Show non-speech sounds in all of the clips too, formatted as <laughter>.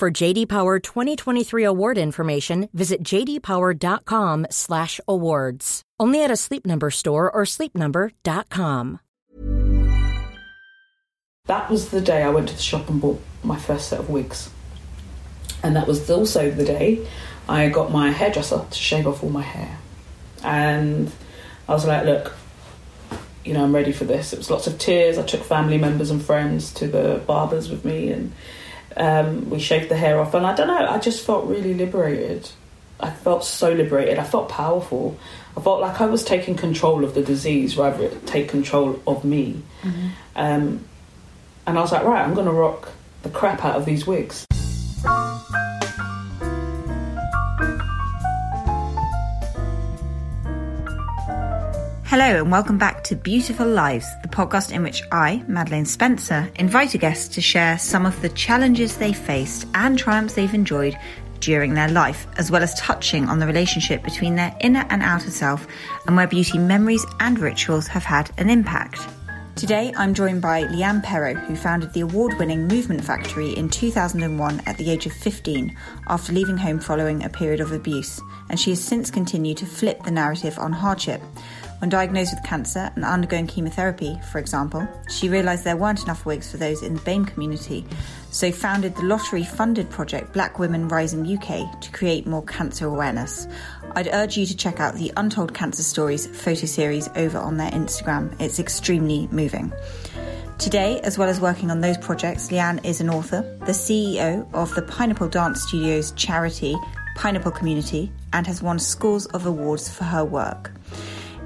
For JD Power 2023 award information, visit jdpower.com/awards. Only at a Sleep Number store or sleepnumber.com. That was the day I went to the shop and bought my first set of wigs. And that was also the day I got my hairdresser to shave off all my hair. And I was like, look, you know, I'm ready for this. It was lots of tears. I took family members and friends to the barbers with me and um, we shaved the hair off. And I don't know, I just felt really liberated. I felt so liberated. I felt powerful. I felt like I was taking control of the disease rather than take control of me. Mm-hmm. Um, and I was like, right, I'm going to rock the crap out of these wigs. Hello, and welcome back to Beautiful Lives, the podcast in which I, Madeleine Spencer, invite a guest to share some of the challenges they faced and triumphs they've enjoyed during their life, as well as touching on the relationship between their inner and outer self and where beauty memories and rituals have had an impact. Today, I'm joined by Leanne Pero, who founded the award winning Movement Factory in 2001 at the age of 15 after leaving home following a period of abuse, and she has since continued to flip the narrative on hardship when diagnosed with cancer and undergoing chemotherapy, for example, she realised there weren't enough wigs for those in the BAME community, so founded the lottery funded project Black Women Rising UK to create more cancer awareness. I'd urge you to check out the Untold Cancer Stories photo series over on their Instagram. It's extremely moving. Today, as well as working on those projects, Leanne is an author, the CEO of the Pineapple Dance Studios charity Pineapple Community, and has won scores of awards for her work.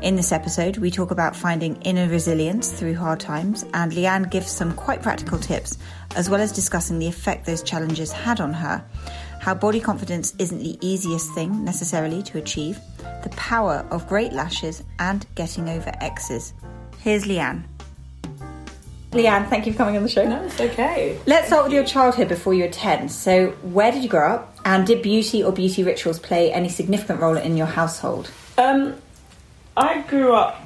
In this episode, we talk about finding inner resilience through hard times, and Leanne gives some quite practical tips, as well as discussing the effect those challenges had on her, how body confidence isn't the easiest thing necessarily to achieve, the power of great lashes, and getting over exes. Here's Leanne. Leanne, thank you for coming on the show. No, it's okay. Let's start with your childhood before you were 10. So, where did you grow up? And did beauty or beauty rituals play any significant role in your household? Um, I grew up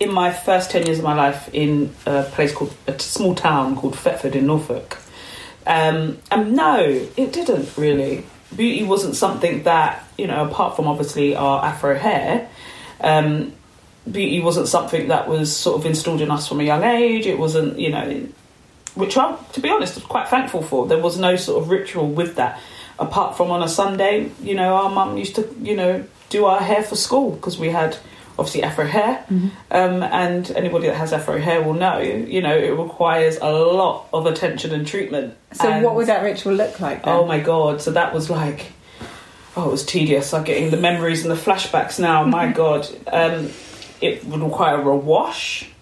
in my first 10 years of my life in a place called a small town called Thetford in Norfolk. Um, and no, it didn't really. Beauty wasn't something that, you know, apart from obviously our afro hair, um, beauty wasn't something that was sort of installed in us from a young age. It wasn't, you know, which I'm, to be honest, quite thankful for. There was no sort of ritual with that, apart from on a Sunday, you know, our mum used to, you know, do our hair for school because we had obviously afro hair mm-hmm. um, and anybody that has afro hair will know you know it requires a lot of attention and treatment so and, what would that ritual look like then? oh my god so that was like oh it was tedious i'm getting the memories and the flashbacks now <laughs> my god um, it would require a wash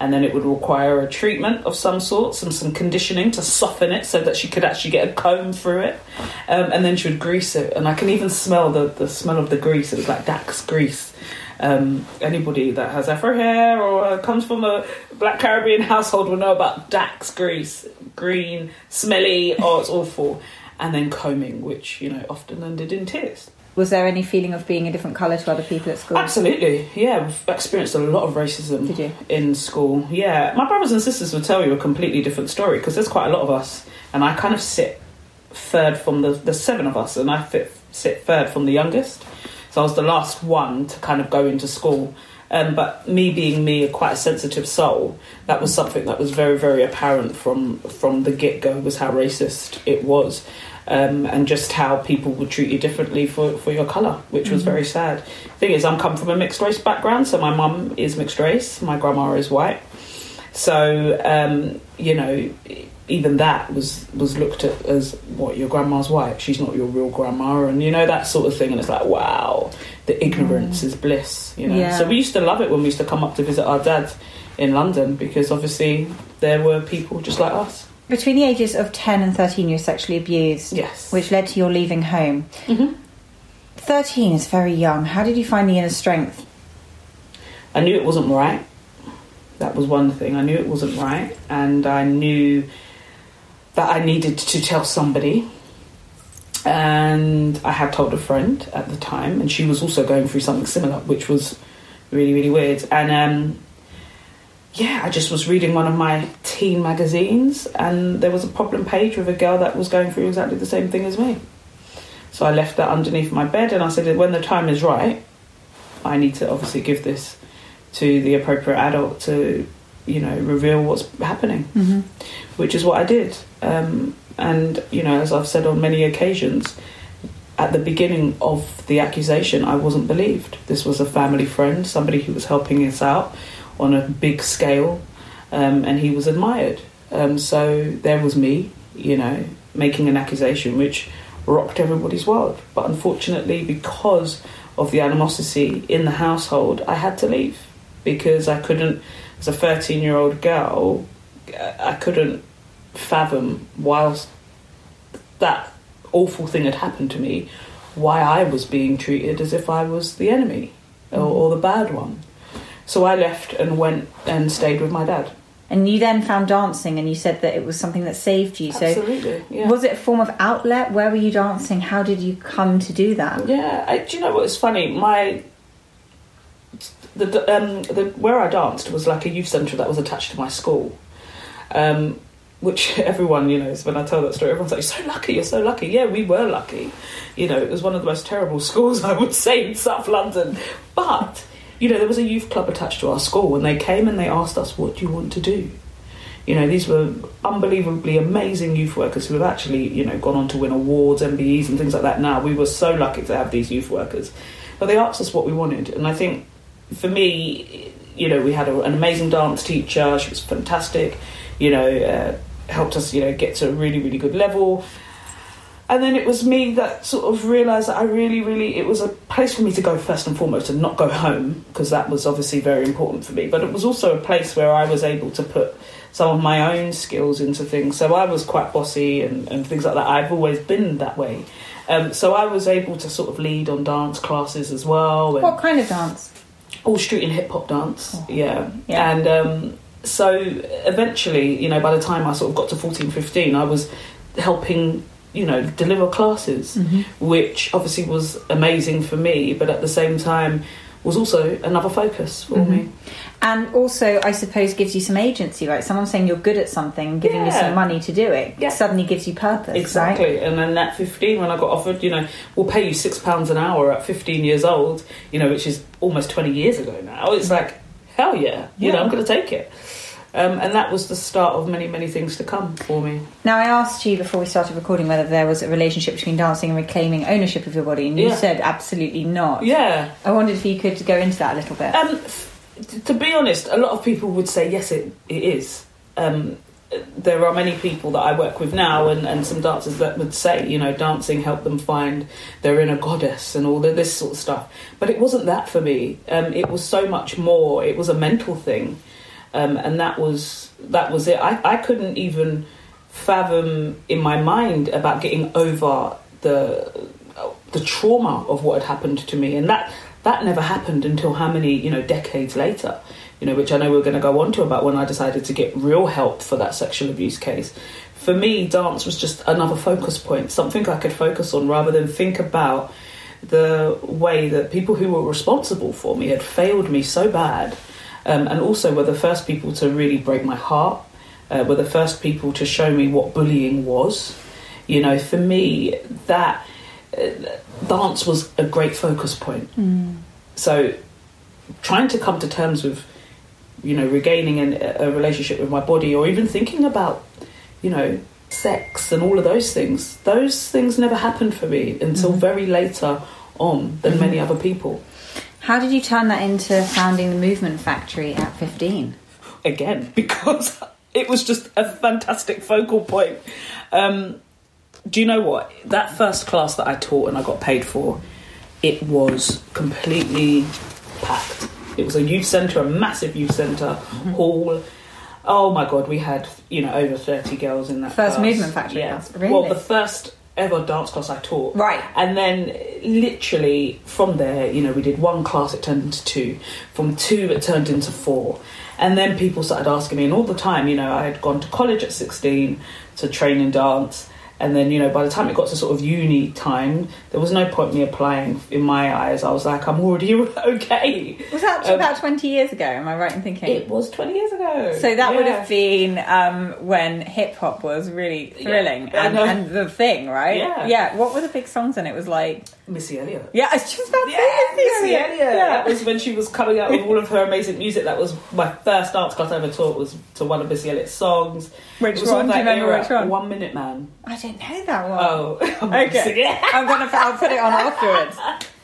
and then it would require a treatment of some sort, some some conditioning to soften it so that she could actually get a comb through it, um, and then she would grease it. And I can even smell the, the smell of the grease. It was like Dax grease, um, anybody that has afro hair or uh, comes from a black Caribbean <laughs> household will know about Dax grease, green, smelly. Oh, it's awful. And then combing, which you know often ended in tears. Was there any feeling of being a different colour to other people at school? Absolutely, yeah. I've experienced a lot of racism in school. Yeah, my brothers and sisters would tell you a completely different story because there's quite a lot of us, and I kind of sit third from the the seven of us, and I fit, sit third from the youngest. So I was the last one to kind of go into school. Um, but me being me, a quite a sensitive soul, that was something that was very, very apparent from from the get go. Was how racist it was, um, and just how people would treat you differently for, for your colour, which was mm-hmm. very sad. Thing is, I'm come from a mixed race background, so my mum is mixed race, my grandma is white. So um, you know, even that was was looked at as what your grandma's white she's not your real grandma and you know that sort of thing and it's like wow the ignorance mm. is bliss you know yeah. so we used to love it when we used to come up to visit our dad in london because obviously there were people just like us between the ages of 10 and 13, you were sexually abused. Yes. Which led to your leaving home. Mm-hmm. 13 is very young. How did you find the inner strength? I knew it wasn't right. That was one thing. I knew it wasn't right, and I knew that I needed to tell somebody. And I had told a friend at the time, and she was also going through something similar, which was really, really weird. And um, yeah, I just was reading one of my teen magazines, and there was a problem page with a girl that was going through exactly the same thing as me. So I left that underneath my bed, and I said, when the time is right, I need to obviously give this to the appropriate adult to, you know, reveal what's happening, mm-hmm. which is what I did. Um, and you know, as I've said on many occasions, at the beginning of the accusation, I wasn't believed. This was a family friend, somebody who was helping us out on a big scale, um, and he was admired. Um, so there was me, you know, making an accusation which rocked everybody's world. But unfortunately, because of the animosity in the household, I had to leave because I couldn't, as a 13 year old girl, I couldn't fathom whilst that awful thing had happened to me, why I was being treated as if I was the enemy or, or the bad one. So I left and went and stayed with my dad. And you then found dancing, and you said that it was something that saved you. So, yeah. was it a form of outlet? Where were you dancing? How did you come to do that? Yeah, I, do you know what's funny? My the um the where I danced was like a youth centre that was attached to my school. Um, which <laughs> everyone, you know, when I tell that story, everyone's like, "You're so lucky, you're so lucky." Yeah, we were lucky. You know, it was one of the most terrible <laughs> schools I would say in South London, but you know, there was a youth club attached to our school, and they came and they asked us, "What do you want to do?" You know, these were unbelievably amazing youth workers who have actually, you know, gone on to win awards, MBEs, and things like that. Now we were so lucky to have these youth workers, but they asked us what we wanted, and I think for me, you know, we had a, an amazing dance teacher. She was fantastic. You know, uh, helped us, you know, get to a really, really good level and then it was me that sort of realised that I really, really, it was a place for me to go first and foremost and not go home because that was obviously very important for me. But it was also a place where I was able to put some of my own skills into things. So I was quite bossy and, and things like that. I've always been that way. Um, so I was able to sort of lead on dance classes as well. what kind of dance? All street and hip hop dance, oh. yeah. yeah. And um, so eventually, you know, by the time I sort of got to 14, 15, I was helping you know deliver classes mm-hmm. which obviously was amazing for me but at the same time was also another focus for mm-hmm. me and also i suppose gives you some agency right someone saying you're good at something and giving yeah. you some money to do it yeah. suddenly gives you purpose exactly right? and then at 15 when i got offered you know we'll pay you six pounds an hour at 15 years old you know which is almost 20 years ago now it's like hell yeah you yeah. know i'm going to take it um, and that was the start of many, many things to come for me. Now, I asked you before we started recording whether there was a relationship between dancing and reclaiming ownership of your body, and you yeah. said absolutely not. Yeah. I wondered if you could go into that a little bit. Um, to be honest, a lot of people would say yes, it, it is. Um, there are many people that I work with now and, and some dancers that would say, you know, dancing helped them find their inner goddess and all of this sort of stuff. But it wasn't that for me. Um, it was so much more. It was a mental thing um, and that was that was it. I, I couldn't even fathom in my mind about getting over the the trauma of what had happened to me, and that that never happened until how many you know decades later. You know, which I know we're going to go on to about when I decided to get real help for that sexual abuse case. For me, dance was just another focus point, something I could focus on rather than think about the way that people who were responsible for me had failed me so bad um, and also were the first people to really break my heart, uh, were the first people to show me what bullying was. You know, for me, that uh, dance was a great focus point. Mm. So, trying to come to terms with, you know, regaining an, a relationship with my body, or even thinking about, you know, sex and all of those things, those things never happened for me until mm. very later on than mm-hmm. many other people. How did you turn that into founding the Movement Factory at 15? Again, <laughs> because it was just a fantastic focal point. Um, do you know what? That first class that I taught and I got paid for, it was completely packed. It was a youth centre, a massive youth center mm-hmm. hall. Oh my god, we had you know over thirty girls in that First class. movement factory Yeah. class, really? Well, the first ever dance class I taught. Right. And then literally from there, you know, we did one class, it turned into two. From two, it turned into four. And then people started asking me, and all the time, you know, I had gone to college at 16 to train in dance. And then, you know, by the time it got to sort of uni time, there was no point me applying in my eyes. I was like, I'm already <laughs> okay. Was that Um, about 20 years ago? Am I right in thinking? It was 20 years ago. so that would have been um, when hip hop was really thrilling I and, and the thing, right? Yeah. Yeah. What were the big songs? And it was like, Missy Elliott. yeah, I was just about Yeah, Missy Missy Elliott. Yeah. That was when she was coming out with all of her amazing music. That was my first dance class I ever taught was to one of Missy Elliott's songs. Which one? Do you remember era. which one? One Minute Man. I don't know that one. Oh, <laughs> I'm okay. I'm gonna. I'll put it on afterwards. <laughs>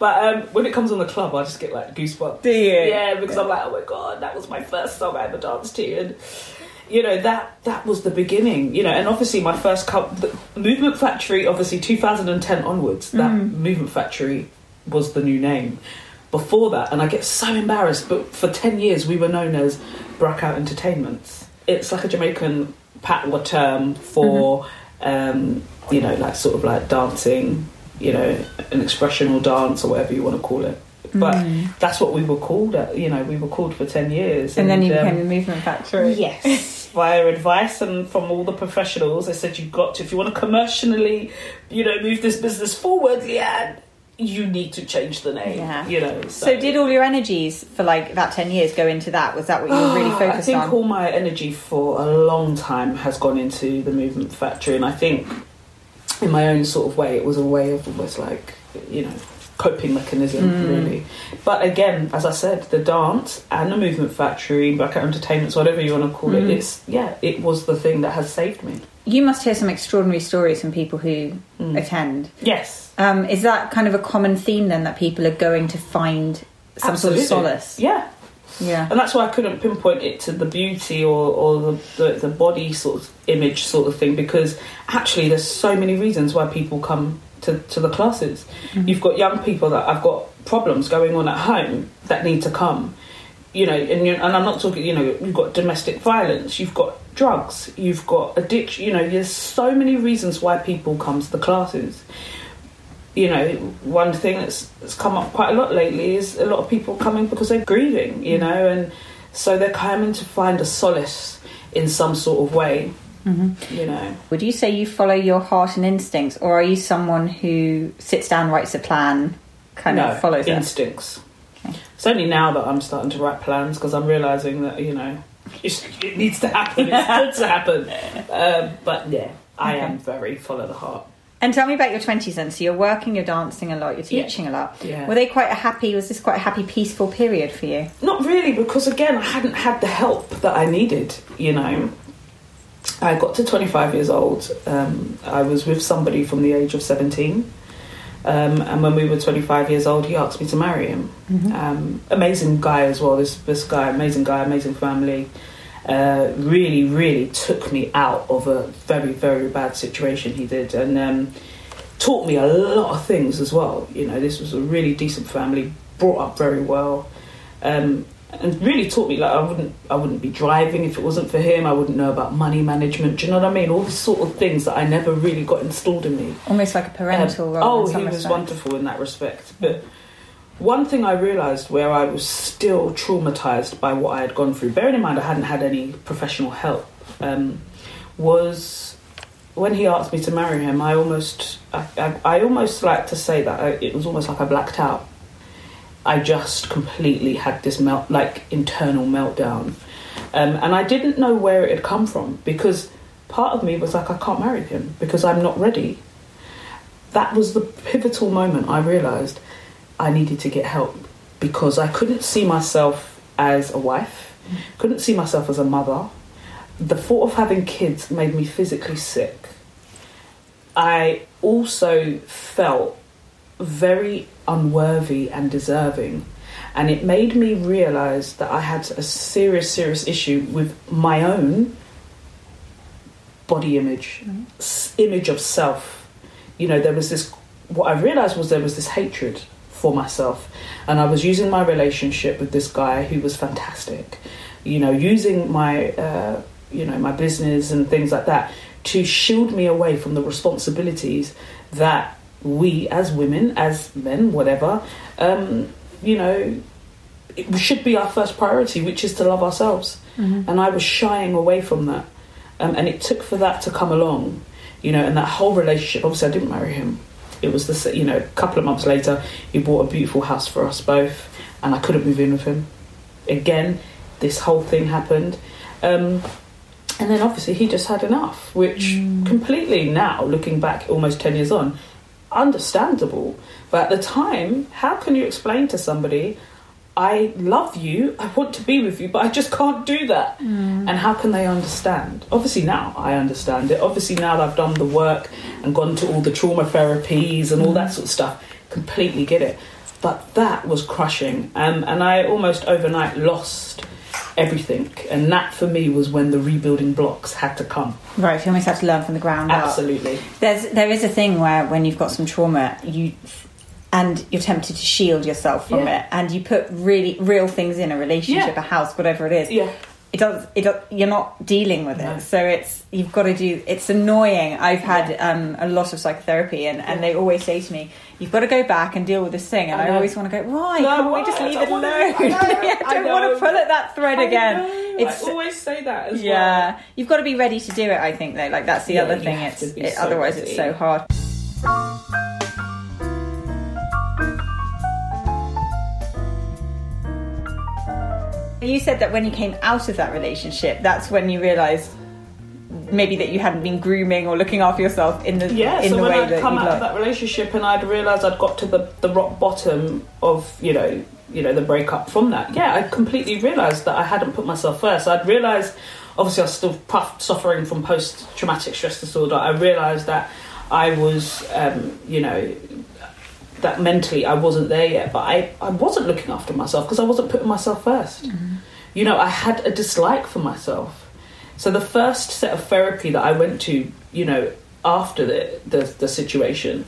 But um, when it comes on the club, I just get like goosebumps. Do you? Yeah, because I'm like, oh my god, that was my first song I ever danced to, and you know that that was the beginning. You know, and obviously my first cup, the Movement Factory, obviously 2010 onwards, that Mm. Movement Factory was the new name. Before that, and I get so embarrassed, but for 10 years we were known as Brackout Entertainments. It's like a Jamaican patwa term for, Mm-hmm. um, you know, like sort of like dancing, you know, an expressional dance or whatever you want to call it. But that's what we were called. At, you know, we were called for ten years, Mm. And then you um, became the Movement Factory. Yes, via advice and from all the professionals, they said you've got to, if you want to commercially, you know, move this business forward, yeah, you need to change the name. Yeah. You know. So did all your energies for like that 10 years go into that? Was that what you were really ah, focused on? I think on? all my energy for a long time has gone into the movement factory, and I think, in my own sort of way, it was a way of almost like you know coping mechanism, Mm. really. But again, as I said, the dance and the movement factory, Blackout Entertainments, whatever you want to call Mm. it, it's yeah, it was the thing that has saved me. You must hear some extraordinary stories from people who Mm. attend. Yes, Um, is that kind of a common theme then that people are going to find some absolutely. sort of solace? Yeah, Yeah. and that's why I couldn't pinpoint it to the beauty or, or the, the, the body sort of image sort of thing because actually there's so many reasons why people come to, to the classes. Mm-hmm. You've got young people that have got problems going on at home that need to come. You know, and and I'm not talking. You know, you've got domestic violence, you've got drugs, you've got addiction. You know, there's so many reasons why people come to the classes you know, one thing that's, that's come up quite a lot lately is a lot of people coming because they're grieving, you mm-hmm. know, and so they're coming to find a solace in some sort of way, you know. Would you say you follow your heart and instincts, or are you someone who sits down, writes a plan, kind no, of follows instincts. Okay. It's only now that I'm starting to write plans because I'm realizing that you know it's, it needs to happen. It's good to happen. Um, but yeah, I Okay. am very full of the heart. And tell me about your twenties then. So you're working, you're dancing a lot, you're Yeah. teaching a lot. Yeah. Were they quite a happy? Was this quite a happy, peaceful period for you? Not really, because again, I hadn't had the help that I needed. You know, I got to 25 years old. Um, I was with somebody from the age of 17. Um, and when we were 25 years old, he asked me to marry him. Um, amazing guy as well. This this guy, amazing guy, amazing family. Uh, really, really took me out of a very, very bad situation. He did, and um, taught me a lot of things as well. You know, this was a really decent family, brought up very well, um, and really taught me like I wouldn't I wouldn't be driving if it wasn't for him. I wouldn't know about money management. Do you know what I mean? All the sort of things that I never really got installed in me. Almost like a parental Um, role. oh, he some was wonderful in that respect. But one thing I realised where I was still traumatised by what I had gone through, bearing in mind I hadn't had any professional help, um, was when he asked me to marry him. I almost, I, I, I almost like to say that I, it was almost like I blacked out. I just completely had this melt, like internal meltdown, um, and I didn't know where it had come from because part of me was like, I can't marry him because I'm not ready that was the pivotal moment I realised I needed to get help because I couldn't see myself as a wife, couldn't see myself as a mother. The thought of having kids made me physically sick. I also felt very unworthy and deserving. And it made me realise that I had a serious, serious issue with my own body image, s- image of self. You know, there was this, what I realised was there was this hatred for myself. And I was using my relationship with this guy who was fantastic you know, using my, uh, you know, my business and things like that to shield me away from the responsibilities that we as women, as men, whatever, um, you know, it should be our first priority, which is to love ourselves. Mm-hmm. And I was shying away from that. Um, and it took for that to come along, you know, and that whole relationship. Obviously, I didn't marry him. It was the—you know, a couple of months later, he bought a beautiful house for us both, and I couldn't move in with him. Again, this whole thing happened. Um, and then obviously he just had enough, which completely now, looking back almost 10 years on, understandable. But at the time, how can you explain to somebody, I love you, I want to be with you, but I just can't do that? And how can they understand? Obviously, now I understand it. Obviously, now that I've done the work and gone to all the trauma therapies and all that sort of stuff, completely get it. But that was crushing. Um, and I almost overnight lost everything. And that for me was when the rebuilding blocks had to come. Right, you almost have to learn from the ground up. Absolutely. There's there is a thing where when you've got some trauma, you and you're tempted to shield yourself from Yeah. it, and you put really real things in a relationship, Yeah. a house, whatever it is. Yeah. Does. It does, you're not dealing with No. it, so it's you've got to do. It's annoying. I've had um, a lot of psychotherapy, and, and they always say to me, "You've got to go back and deal with this thing." And I I, always want to go, "Why? No, Can't why? we just leave it alone? <laughs> I know, I <laughs> I don't want to pull at that thread I again." know, It's I always say that as yeah, well. you've got to be ready to do it. I think though, like that's the Yeah, other thing. It's to it, so otherwise ready. it's so hard. You said that when you came out of that relationship, that's when you realised maybe that you hadn't been grooming or looking after yourself in the Yeah, in so the when way I'd come out like. of that relationship and I'd realised I'd got to the, the rock bottom of, you know, you know, the breakup from that, yeah, I completely realised that I hadn't put myself first. I'd realised, obviously, I was still suffering from post traumatic stress disorder. I realised that I was, um, you know, that mentally I wasn't there yet, but I, I wasn't looking after myself because I wasn't putting myself 1st You know, I had a dislike for myself. So the first set of therapy that I went to, you know, after the, the, the situation,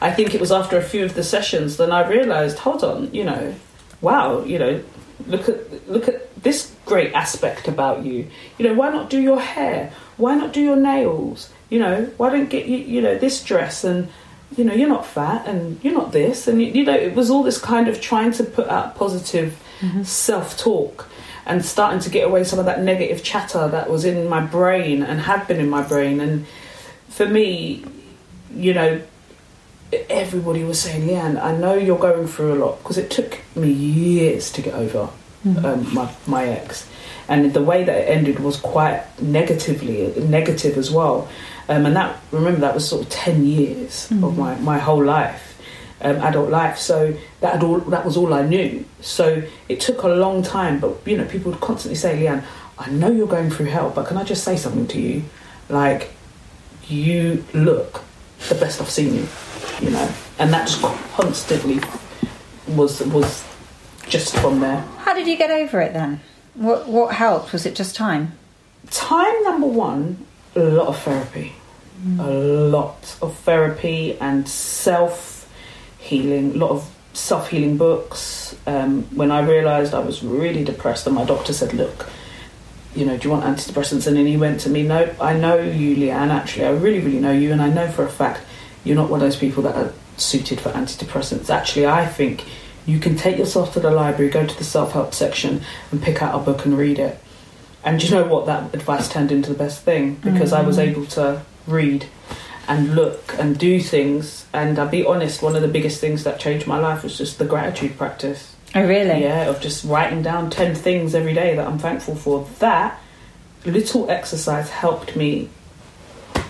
I think it was after a few of the sessions, then I realised, hold on, you know, wow, you know, look at look at this great aspect about you. You know, why not do your hair? Why not do your nails? You know, why don't get you, you know, this dress and you know, you're not fat and you're not this and you, you know, it was all this kind of trying to put out positive mm-hmm. self-talk and starting to get away some of that negative chatter that was in my brain and had been in my brain. And for me, you know, everybody was saying, Leanne, I know you're going through a lot. Because it took me years to get over um, my my ex, and the way that it ended was quite negatively negative as well. Um, and that remember that was sort of ten years of my my whole life, um, adult life. So that all that was all I knew. So it took a long time, but you know, people would constantly say, Leanne, I know you're going through hell, but can I just say something to you? Like, you look the best I've seen you, you know, and that just constantly was was just from there. How did you get over it then? What what helped? Was it just time? Time number one, a lot of therapy, a lot of therapy and self healing, a lot of self healing books. Um, when I realised I was really depressed, and my doctor said, "Look." You know, do you want antidepressants? And then he went to me, No, I know you, Leanne, actually. I really, really know you, and I know for a fact you're not one of those people that are suited for antidepressants. Actually, I think you can take yourself to the library, go to the self help section, and pick out a book and read it. And you know what? That advice turned into the best thing because I was able to read and look and do things. And I'll be honest, one of the biggest things that changed my life was just the gratitude practice. Oh really? Yeah, of just writing down 10 things every day that I'm thankful for. That little exercise helped me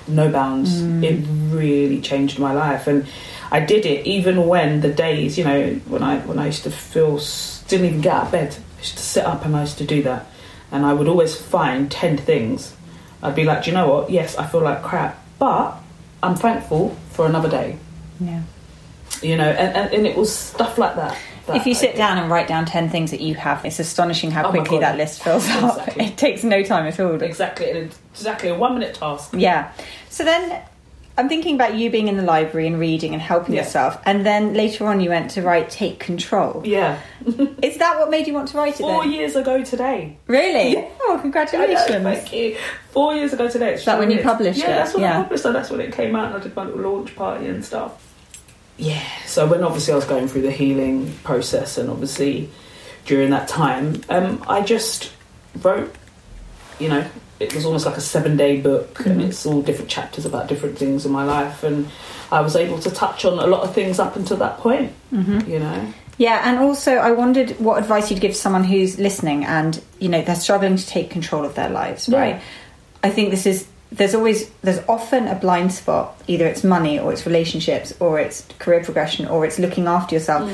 no bounds. Mm. It really changed my life. And I did it even when the days, you know, when I when I used to feel didn't even get out of bed. I used to sit up and I used to do that. And I would always find 10 things. I'd be like, do you know what? Yes, I feel like crap, but I'm thankful for another day. Yeah. You know, and, and, and it was stuff like that. that If you sit down and write down 10 things that you have, it's astonishing how Oh quickly that list fills up. <laughs> It takes no time at all. Exactly, exactly a one minute task. Yeah. So then, I'm thinking about you being in the library and reading and helping Yeah. yourself, and then later on you went to write "Take Control." Yeah. <laughs> Is that what made you want to write it? Four then? years ago today. Really? Yeah. Oh, I know, congratulations! Thank you. Four years ago today. Is that when you published yeah, it? that's when Yeah. I published it. That's when it came out and I did my little launch party and stuff. Yeah. So when obviously I was going through the healing process and obviously during that time, um, I just wrote, you know, it was almost like a seven day book and Mhm. it's all different chapters about different things in my life and I was able to touch on a lot of things up until that point, hmm you know. Yeah, and also I wondered what advice you'd give to someone who's listening and you know they're struggling to take control of their lives, Yeah. right? I think this is there's always there's often a blind spot. Either it's money or it's relationships or it's career progression or it's looking after yourself.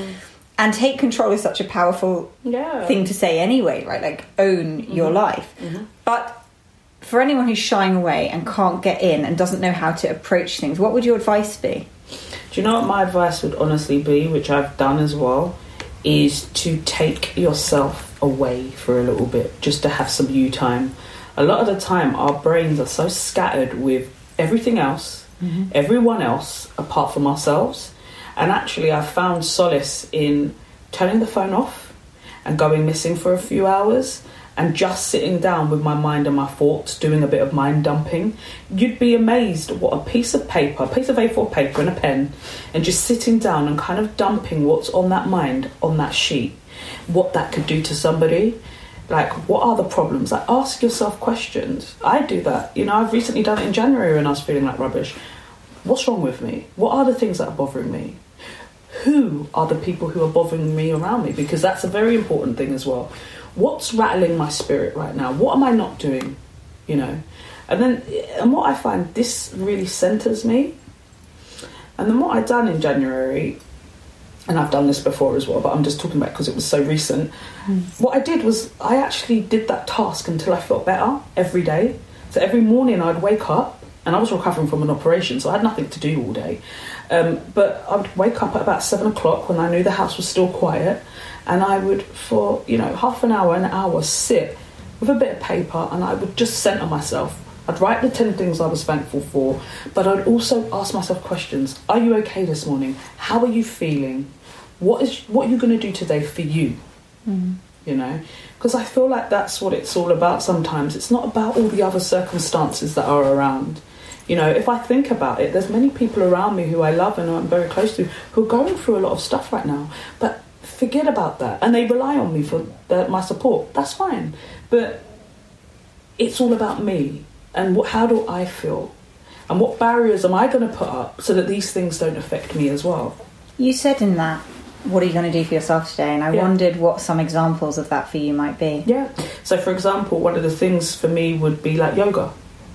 And take control is such a powerful Yeah. thing to say anyway, right? Like own your life. Mhm. But for anyone who's shying away and can't get in and doesn't know how to approach things, what would your advice be? Do you know what my advice would honestly be, which I've done as well, is to take yourself away for a little bit, just to have some you time. A lot of the time, our brains are so scattered with everything else, everyone else, apart from ourselves. And actually, I've found solace in turning the phone off and going missing for a few hours and just sitting down with my mind and my thoughts, doing a bit of mind dumping, you'd be amazed what a piece of paper, a piece of A4 paper and a pen, and just sitting down and kind of dumping what's on that mind on that sheet, what that could do to somebody. Like, what are the problems? Like, ask yourself questions. I do that. You know, I've recently done it in January when I was feeling like rubbish. What's wrong with me? What are the things that are bothering me? who are the people who are bothering me around me? Because that's a very important thing as well. What's rattling my spirit right now? What am i not doing? You know? And then and what i find this really centers me and then what i done in january and i've done this before as well but i'm just talking about because it was so recent. Hmm. What i did was i actually did that task until i felt better every day. So every morning i'd wake up and i was recovering from an operation so i had nothing to do all day um, but I would wake up at about seven o'clock when I knew the house was still quiet, and I would, for you know, half an hour, an hour, sit with a bit of paper, and I would just centre myself. I'd write the ten things I was thankful for, but I'd also ask myself questions: Are you okay this morning? How are you feeling? What is what are you going to do today for you? You know, because I feel like that's what it's all about. Sometimes it's not about all the other circumstances that are around. You know, if I think about it, there's many people around me who I love and I'm very close to who are going through a lot of stuff right now. But forget about that, and they rely on me for the, my support. That's fine, but it's all about me and what, how do I feel, and what barriers am I going to put up so that these things don't affect me as well. You said in that, what are you going to do for yourself today? And I Yeah. wondered what some examples of that for you might be. Yeah. So, for example, one of the things for me would be like yoga.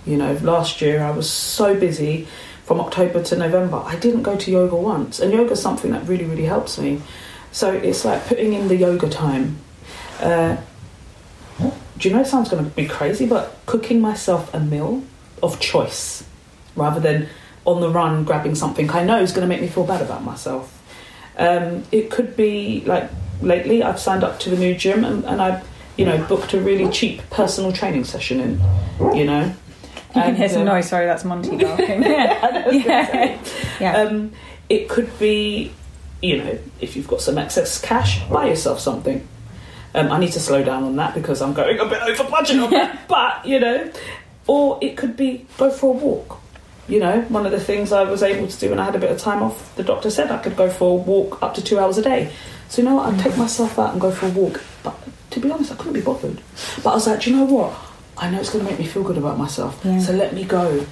You know, last year I was so busy from October to November. I didn't go to yoga once, and yoga is something that really, really helps me. So it's like putting in the yoga time. Uh, do you know it sounds going to be crazy, but cooking myself a meal of choice rather than on the run grabbing something I know is going to make me feel bad about myself. Um, it could be like lately I've signed up to the new gym and, and I, you know, booked a really cheap personal training session in, you know. You can And, hear some uh, noise. Sorry, that's Monty <laughs> barking. Yeah. know, I was gonna <laughs> Yeah. yeah. Um, it could be, you know, if you've got some excess cash, buy yourself something. Um, I need to slow down on that because I'm going a bit over budget on that. <laughs> But you know, or it could be go for a walk. You know, one of the things I was able to do when I had a bit of time off, the doctor said I could go for a walk up to two hours a day. So you know what, I'd take myself out and go for a walk. But to be honest, I couldn't be bothered. But I was like, do you know what? I know it's going to make me feel good about myself. Yeah. So let me go.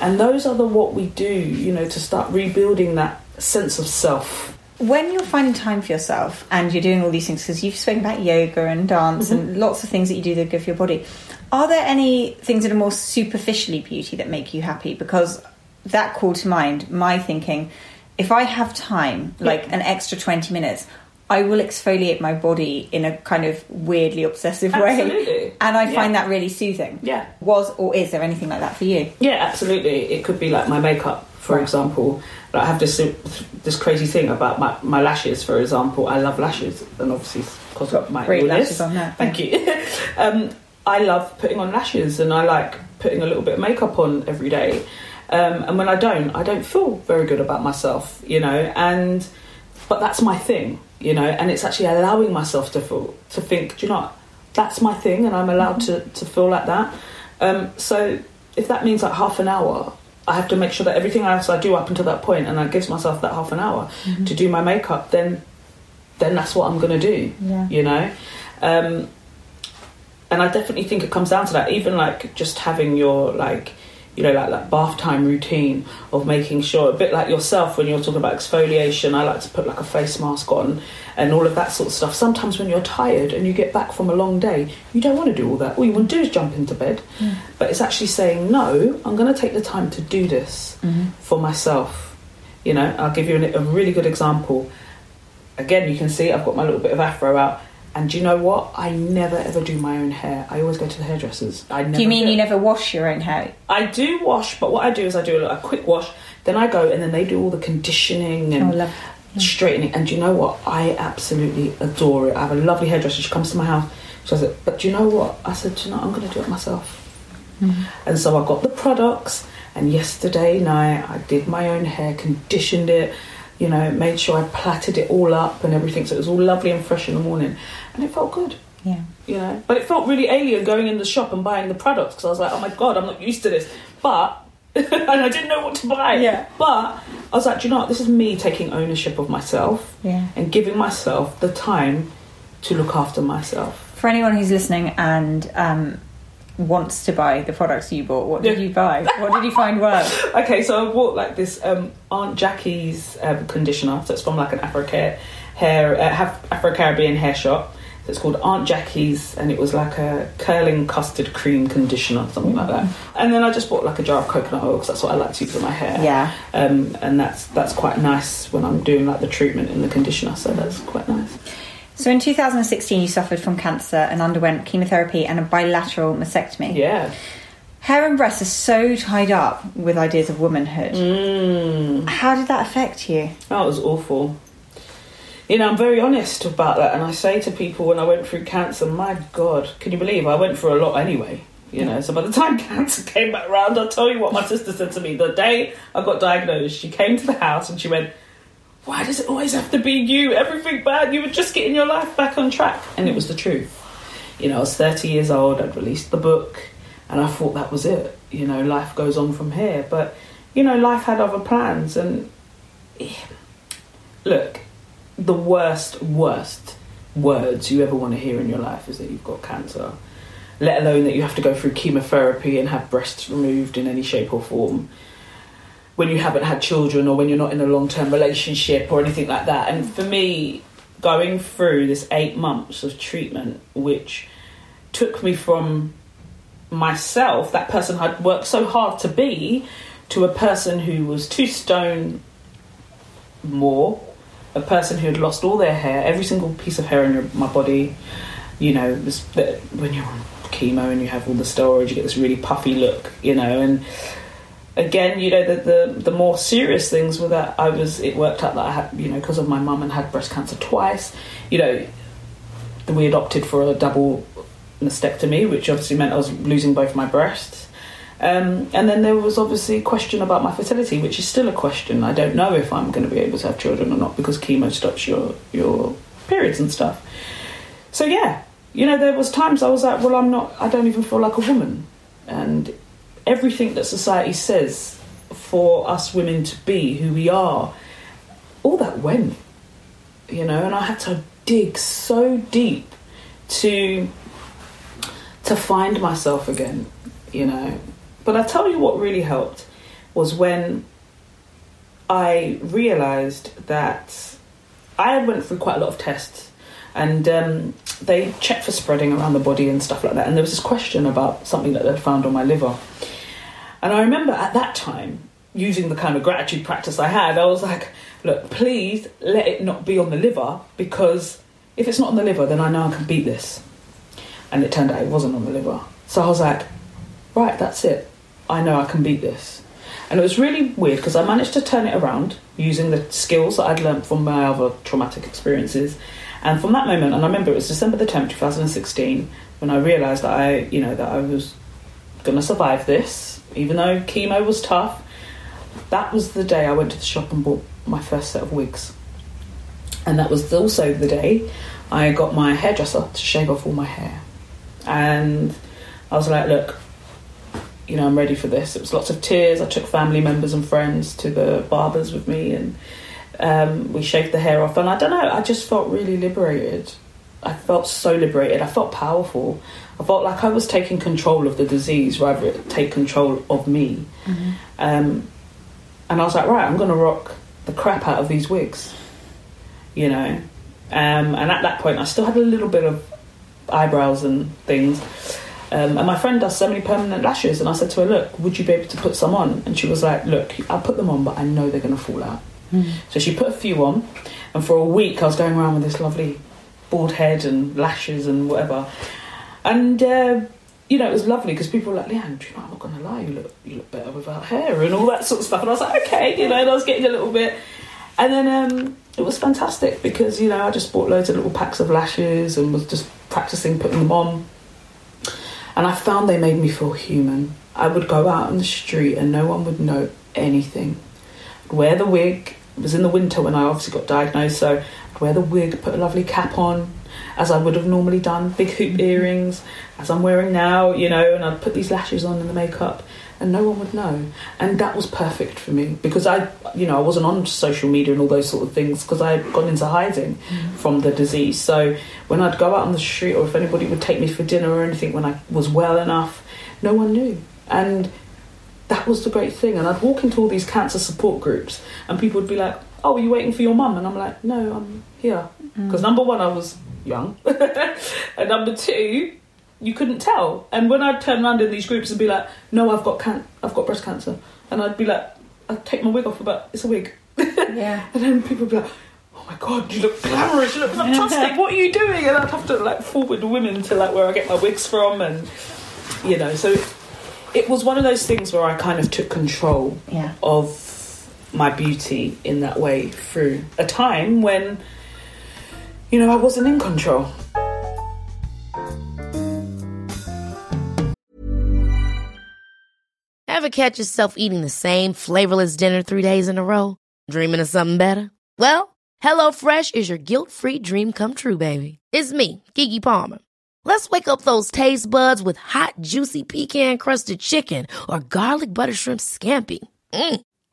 And those are the what we do, you know, to start rebuilding that sense of self. when you're finding time for yourself and you're doing all these things, because you've spoken about yoga and dance and mm-hmm. lots of things that you do that are good for your body, are there any things that are more superficially beauty that make you happy? Because that called to mind my thinking if I have time, like an extra 20 minutes, I will exfoliate my body in a kind of weirdly obsessive way. And I find that really soothing. Yeah. Was or is there anything like that for you? Yeah, absolutely. It could be like my makeup, for Right. example. Like, I have this this crazy thing about my, my lashes, for example. I love lashes, and obviously because of my Great illness. lashes on there. Thank you. <laughs> um, I love putting on lashes, and I like putting a little bit of makeup on every day. Um, and when I don't, I don't feel very good about myself, you know. And but that's my thing, you know. And it's actually allowing myself to feel to think, do you know, what? that's my thing, and I'm allowed mm-hmm. to to feel like that. Um, so if that means like half an hour, I have to make sure that everything else I do up until that point, and I gives myself that half an hour mm-hmm. to do my makeup, then then that's what I'm going to do. Yeah. You know. Um, and I definitely think it comes down to that. Even like just having your like you know, like that bath time routine of making sure, a bit like yourself when you're talking about exfoliation, I like to put like a face mask on and all of that sort of stuff. Sometimes when you're tired and you get back from a long day, you don't want to do all that. All you want to do is jump into bed. Mm. But it's actually saying, no, I'm going to take the time to do this mm-hmm. for myself. You know, I'll give you a really good example. Again, you can see I've got my little bit of afro out. And do you know what? I never ever do my own hair. I always go to the hairdressers. I never do you mean do. you never wash your own hair? I do wash, but what I do is I do a, quick wash, then I go and then they do all the conditioning and oh, straightening. And do you know what? I absolutely adore it. I have a lovely hairdresser. She comes to my house. She says, "But do you know what?" I said, "Do you know, I'm going to do it myself." Mm-hmm. And so I got the products. And yesterday night, I did my own hair, conditioned it you know, made sure I plaited it all up and everything so it was all lovely and fresh in the morning. And it felt good. Yeah. You know, but it felt really alien going in the shop and buying the products because I was like, oh my god, I'm not used to this. But, <laughs> and I didn't know what to buy. Yeah. But I was like, you know what? This is me taking ownership of myself yeah. and giving myself the time to look after myself. For anyone who's listening and um, wants to buy the products you bought, what did you buy? what did you find worked? <laughs> okay, so I bought like this um, Aunt Jackie's um, conditioner. So it's from like an Afro hair, uh, Afro Caribbean hair shop. So it's called Aunt Jackie's, and it was like a curling custard cream conditioner, something like that. And then I just bought like a jar of coconut oil because that's what I like to use in my hair. Yeah. Um, and that's that's quite nice when I'm doing like the treatment in the conditioner. So that's quite nice. So in 2016, you suffered from cancer and underwent chemotherapy and a bilateral mastectomy. Yeah. Hair and breasts are so tied up with ideas of womanhood. Mm. How did that affect you? That was awful. You know, I'm very honest about that, and I say to people when I went through cancer, my God, can you believe I went through a lot anyway? You know, so by the time <laughs> cancer came back around, I'll tell you what my sister said to me. The day I got diagnosed, she came to the house and she went, why does it always have to be you? Everything bad. You were just getting your life back on track. And it was the truth. You know, I was 30 years old, I'd released the book, and I thought that was it. You know, life goes on from here. But, you know, life had other plans. And look, the worst, worst words you ever want to hear in your life is that you've got cancer, let alone that you have to go through chemotherapy and have breasts removed in any shape or form when you haven't had children or when you're not in a long term relationship or anything like that. And for me, going through this eight months of treatment, which took me from myself, that person I'd worked so hard to be, to a person who was two stone more, a person who had lost all their hair, every single piece of hair in my body. You know, when you're on chemo and you have all the steroids, you get this really puffy look, you know, and again, you know, the, the, the more serious things were that I was, it worked out that I had, you know, because of my mum and had breast cancer twice, you know, we adopted for a double mastectomy, which obviously meant I was losing both my breasts. Um, and then there was obviously a question about my fertility, which is still a question. I don't know if I'm going to be able to have children or not because chemo stops your your periods and stuff. So yeah, you know, there was times I was like, well, I'm not. I don't even feel like a woman, and everything that society says for us women to be who we are, all that went, you know, and I had to dig so deep to to find myself again, you know. But I tell you what really helped was when I realized that I had went through quite a lot of tests and um, they checked for spreading around the body and stuff like that. And there was this question about something that they'd found on my liver. And I remember at that time, using the kind of gratitude practice I had, I was like, look, please let it not be on the liver because if it's not on the liver, then I know I can beat this. And it turned out it wasn't on the liver. So I was like, right, that's it. I know I can beat this. And it was really weird because I managed to turn it around using the skills that I'd learned from my other traumatic experiences. And from that moment, and I remember it was December the 10th, 2016, when I realised that I, you know, that I was going to survive this even though chemo was tough, that was the day I went to the shop and bought my first set of wigs. And that was also the day I got my hairdresser to shave off all my hair. And I was like, look, you know, I'm ready for this. It was lots of tears. I took family members and friends to the barbers with me and um, we shaved the hair off. And I don't know, I just felt really liberated. I felt so liberated. I felt powerful. I felt like I was taking control of the disease rather than take control of me. Mm-hmm. Um, and I was like, right, I'm going to rock the crap out of these wigs, you know. Um, and at that point, I still had a little bit of eyebrows and things. Um, and my friend does so many permanent lashes, and I said to her, "Look, would you be able to put some on?" And she was like, "Look, I'll put them on, but I know they're going to fall out." Mm. So she put a few on, and for a week I was going around with this lovely bald head and lashes and whatever. And uh, you know, it was lovely because people were like, Leanne, you know, I'm not going to lie, you look, you look better without hair and all that sort of stuff. And I was like, okay, you know, and I was getting a little bit. And then um, it was fantastic because, you know, I just bought loads of little packs of lashes and was just practicing putting them on. And I found they made me feel human. I would go out on the street and no one would know anything. I'd wear the wig. It was in the winter when I obviously got diagnosed, so wear the wig, put a lovely cap on, as I would have normally done, big hoop mm-hmm. earrings, as I'm wearing now, you know, and I'd put these lashes on and the makeup, and no one would know. And that was perfect for me because I, you know, I wasn't on social media and all those sort of things because I had gone into hiding mm. from the disease. So when I'd go out on the street or if anybody would take me for dinner or anything when I was well enough, no one knew. And that was the great thing. And I'd walk into all these cancer support groups and people would be like, oh, are you waiting for your mum? And I'm like, no, I'm here. Because mm. number one, I was young. <laughs> and number two, you couldn't tell. And when I'd turn around in these groups and be like, "No, I've got can- I've got breast cancer," and I'd be like, I'd take my wig off, but it's a wig. Yeah. <laughs> and then people would be like, "Oh my god, you look glamorous! You look fantastic! <laughs> what are you doing?" And I'd have to like forward women to like where I get my wigs from, and you know, so it was one of those things where I kind of took control yeah. of my beauty in that way through a time when you know I wasn't in control. Ever catch yourself eating the same flavorless dinner three days in a row? Dreaming of something better? Well, HelloFresh is your guilt-free dream come true, baby. It's me, Keke Palmer. Let's wake up those taste buds with hot, juicy pecan-crusted chicken or garlic butter shrimp scampi. Mm.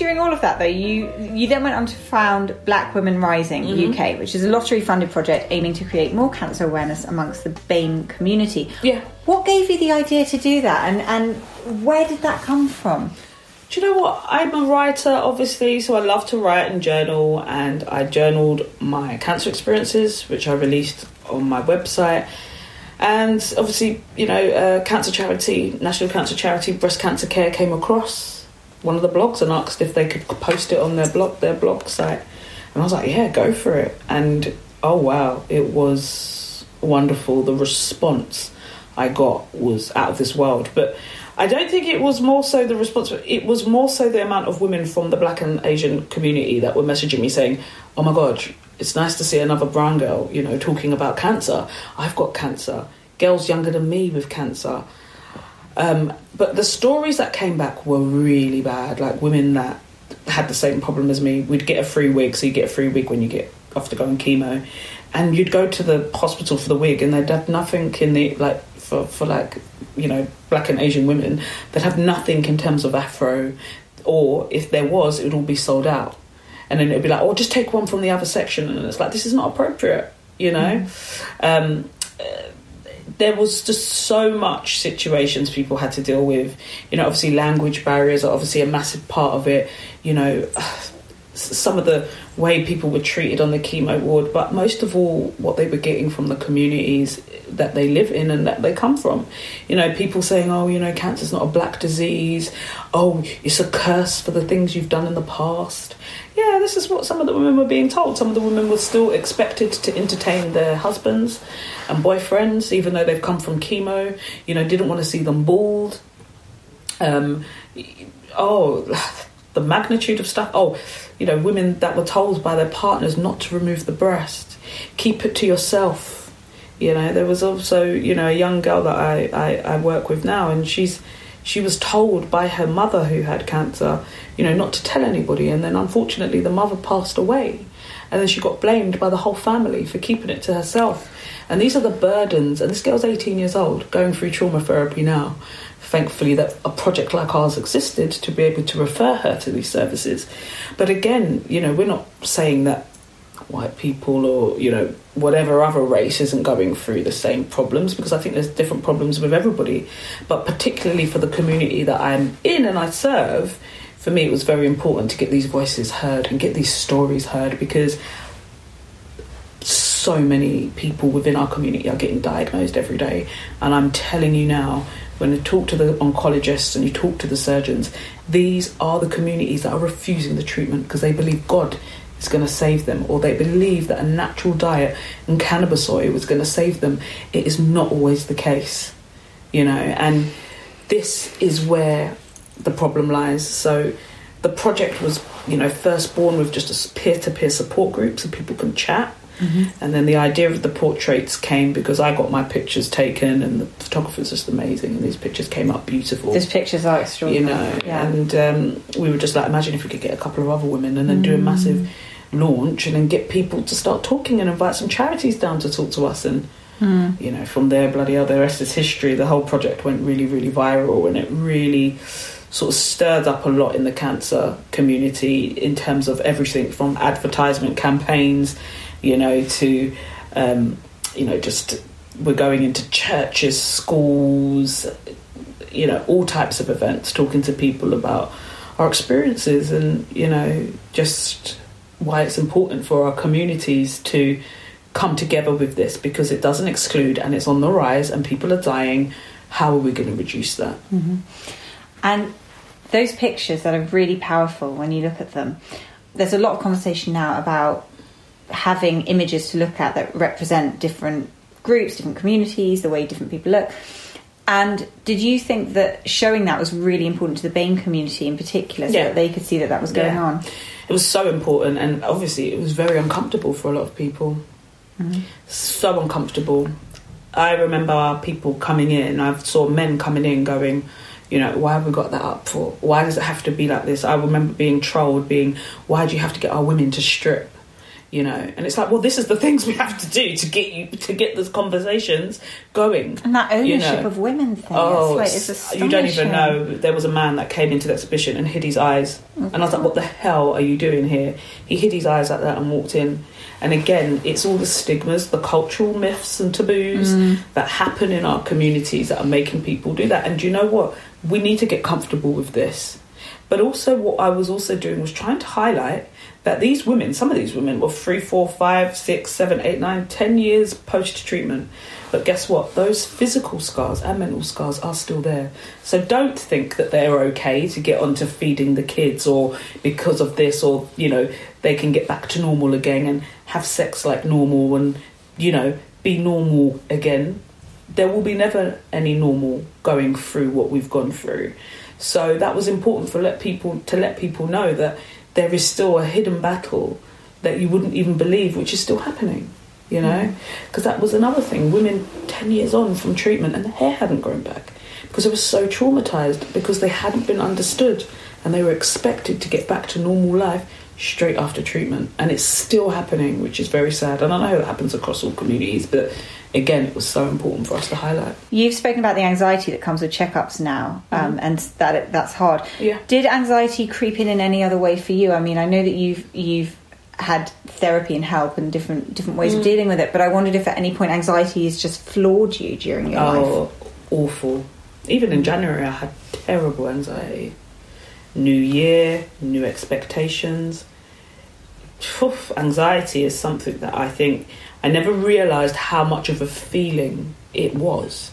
during all of that though you you then went on to found black women rising mm-hmm. uk which is a lottery funded project aiming to create more cancer awareness amongst the bame community. Yeah. What gave you the idea to do that and and where did that come from? Do you know what? I'm a writer obviously so i love to write and journal and i journaled my cancer experiences which i released on my website. And obviously you know uh, cancer charity national cancer charity breast cancer care came across one of the blogs and asked if they could post it on their blog their blog site. And I was like yeah go for it. And oh wow it was wonderful. The response I got was out of this world. But I don't think it was more so the response it was more so the amount of women from the black and Asian community that were messaging me saying oh my god it's nice to see another brown girl you know talking about cancer. I've got cancer. Girls younger than me with cancer um, but the stories that came back were really bad. Like women that had the same problem as me. We'd get a free wig, so you get a free wig when you get off to go on chemo, and you'd go to the hospital for the wig, and they'd have nothing in the like for, for like you know black and Asian women that have nothing in terms of afro, or if there was, it would all be sold out, and then it'd be like, oh, just take one from the other section, and it's like this is not appropriate, you know. Um, uh, there was just so much situations people had to deal with. You know, obviously language barriers are obviously a massive part of it. You know, some of the way people were treated on the chemo ward, but most of all, what they were getting from the communities that they live in and that they come from. You know, people saying, oh, you know, cancer's not a black disease. Oh, it's a curse for the things you've done in the past. Yeah, this is what some of the women were being told. Some of the women were still expected to entertain their husbands and boyfriends, even though they've come from chemo, you know, didn't want to see them bald. Um, oh, <laughs> the magnitude of stuff. Oh, you know, women that were told by their partners not to remove the breast, keep it to yourself. You know, there was also, you know, a young girl that I, I, I work with now, and she's she was told by her mother who had cancer, you know, not to tell anybody, and then unfortunately the mother passed away, and then she got blamed by the whole family for keeping it to herself. And these are the burdens, and this girl's 18 years old, going through trauma therapy now thankfully that a project like ours existed to be able to refer her to these services. But again, you know, we're not saying that white people or you know whatever other race isn't going through the same problems because I think there's different problems with everybody. But particularly for the community that I'm in and I serve, for me it was very important to get these voices heard and get these stories heard because so many people within our community are getting diagnosed every day and I'm telling you now when you talk to the oncologists and you talk to the surgeons, these are the communities that are refusing the treatment because they believe God is going to save them or they believe that a natural diet and cannabis oil is going to save them. It is not always the case, you know, and this is where the problem lies. So the project was, you know, first born with just a peer to peer support group so people can chat Mm-hmm. And then the idea of the portraits came because I got my pictures taken, and the photographer's just amazing, and these pictures came up beautiful. These pictures are extraordinary. You know, yeah. and um, we were just like, imagine if we could get a couple of other women and then mm. do a mm. massive launch and then get people to start talking and invite some charities down to talk to us and. Mm. You know, from there, bloody hell, the rest is history. The whole project went really, really viral, and it really sort of stirred up a lot in the cancer community in terms of everything from advertisement campaigns you know, to, um, you know, just we're going into churches, schools, you know, all types of events, talking to people about our experiences and, you know, just why it's important for our communities to come together with this because it doesn't exclude and it's on the rise and people are dying. How are we going to reduce that? Mm-hmm. And those pictures that are really powerful when you look at them, there's a lot of conversation now about having images to look at that represent different groups, different communities, the way different people look. And did you think that showing that was really important to the BAME community in particular, so yeah. that they could see that that was going yeah. on? It was so important, and obviously it was very uncomfortable for a lot of people. Mm-hmm. So uncomfortable. I remember people coming in. I saw men coming in going, you know, why have we got that up for? Why does it have to be like this? I remember being trolled, being, why do you have to get our women to strip? You know and it's like well this is the <laughs> things we have to do to get you to get those conversations going and that ownership you know. of women thing oh it's you don't even know there was a man that came into the exhibition and hid his eyes and i was like what the hell are you doing here he hid his eyes like that and walked in and again it's all the stigmas the cultural myths and taboos mm. that happen in our communities that are making people do that and do you know what we need to get comfortable with this but also what i was also doing was trying to highlight that these women, some of these women, were three, four, five, six, seven, eight, nine, ten years post treatment. But guess what? Those physical scars and mental scars are still there. So don't think that they're okay to get onto feeding the kids or because of this or, you know, they can get back to normal again and have sex like normal and, you know, be normal again. There will be never any normal going through what we've gone through. So that was important for let people to let people know that there is still a hidden battle that you wouldn't even believe, which is still happening. You hmm. know, because that was another thing. Women ten years on from treatment and the hair hadn't grown back because they were so traumatized because they hadn't been understood and they were expected to get back to normal life straight after treatment, and it's still happening, which is very sad. And I know that happens across all communities, but again, it was so important for us to highlight. You've spoken about the anxiety that comes with checkups now, um, and that it, that's hard. Yeah. Did anxiety creep in in any other way for you? I mean, I know that you've you've had therapy and help and different different ways of dealing with it, but I wondered if at any point anxiety has just floored you during your life. Oh, awful. Even in January, I had terrible anxiety. New year, new expectations. Phew, anxiety is something that I think I never realised how much of a feeling it was.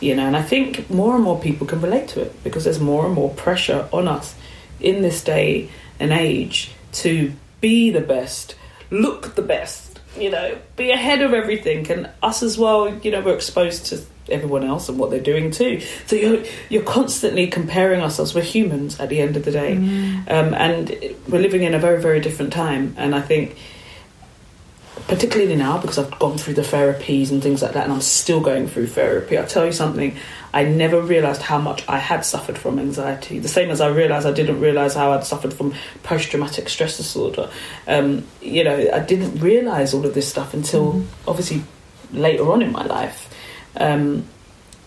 You know, and I think more and more people can relate to it because there's more and more pressure on us in this day and age to be the best, look the best, you know, be ahead of everything. And us as well, you know, we're exposed to everyone else and what they're doing too. So you're you're constantly comparing ourselves. We're humans at the end of the day, um, and we're living in a very very different time. And I think, particularly now, because I've gone through the therapies and things like that, and I'm still going through therapy. I'll tell you something. I never realised how much I had suffered from anxiety. The same as I realised I didn't realise how I'd suffered from post traumatic stress disorder. Um, you know, I didn't realise all of this stuff until obviously later on in my life. Um,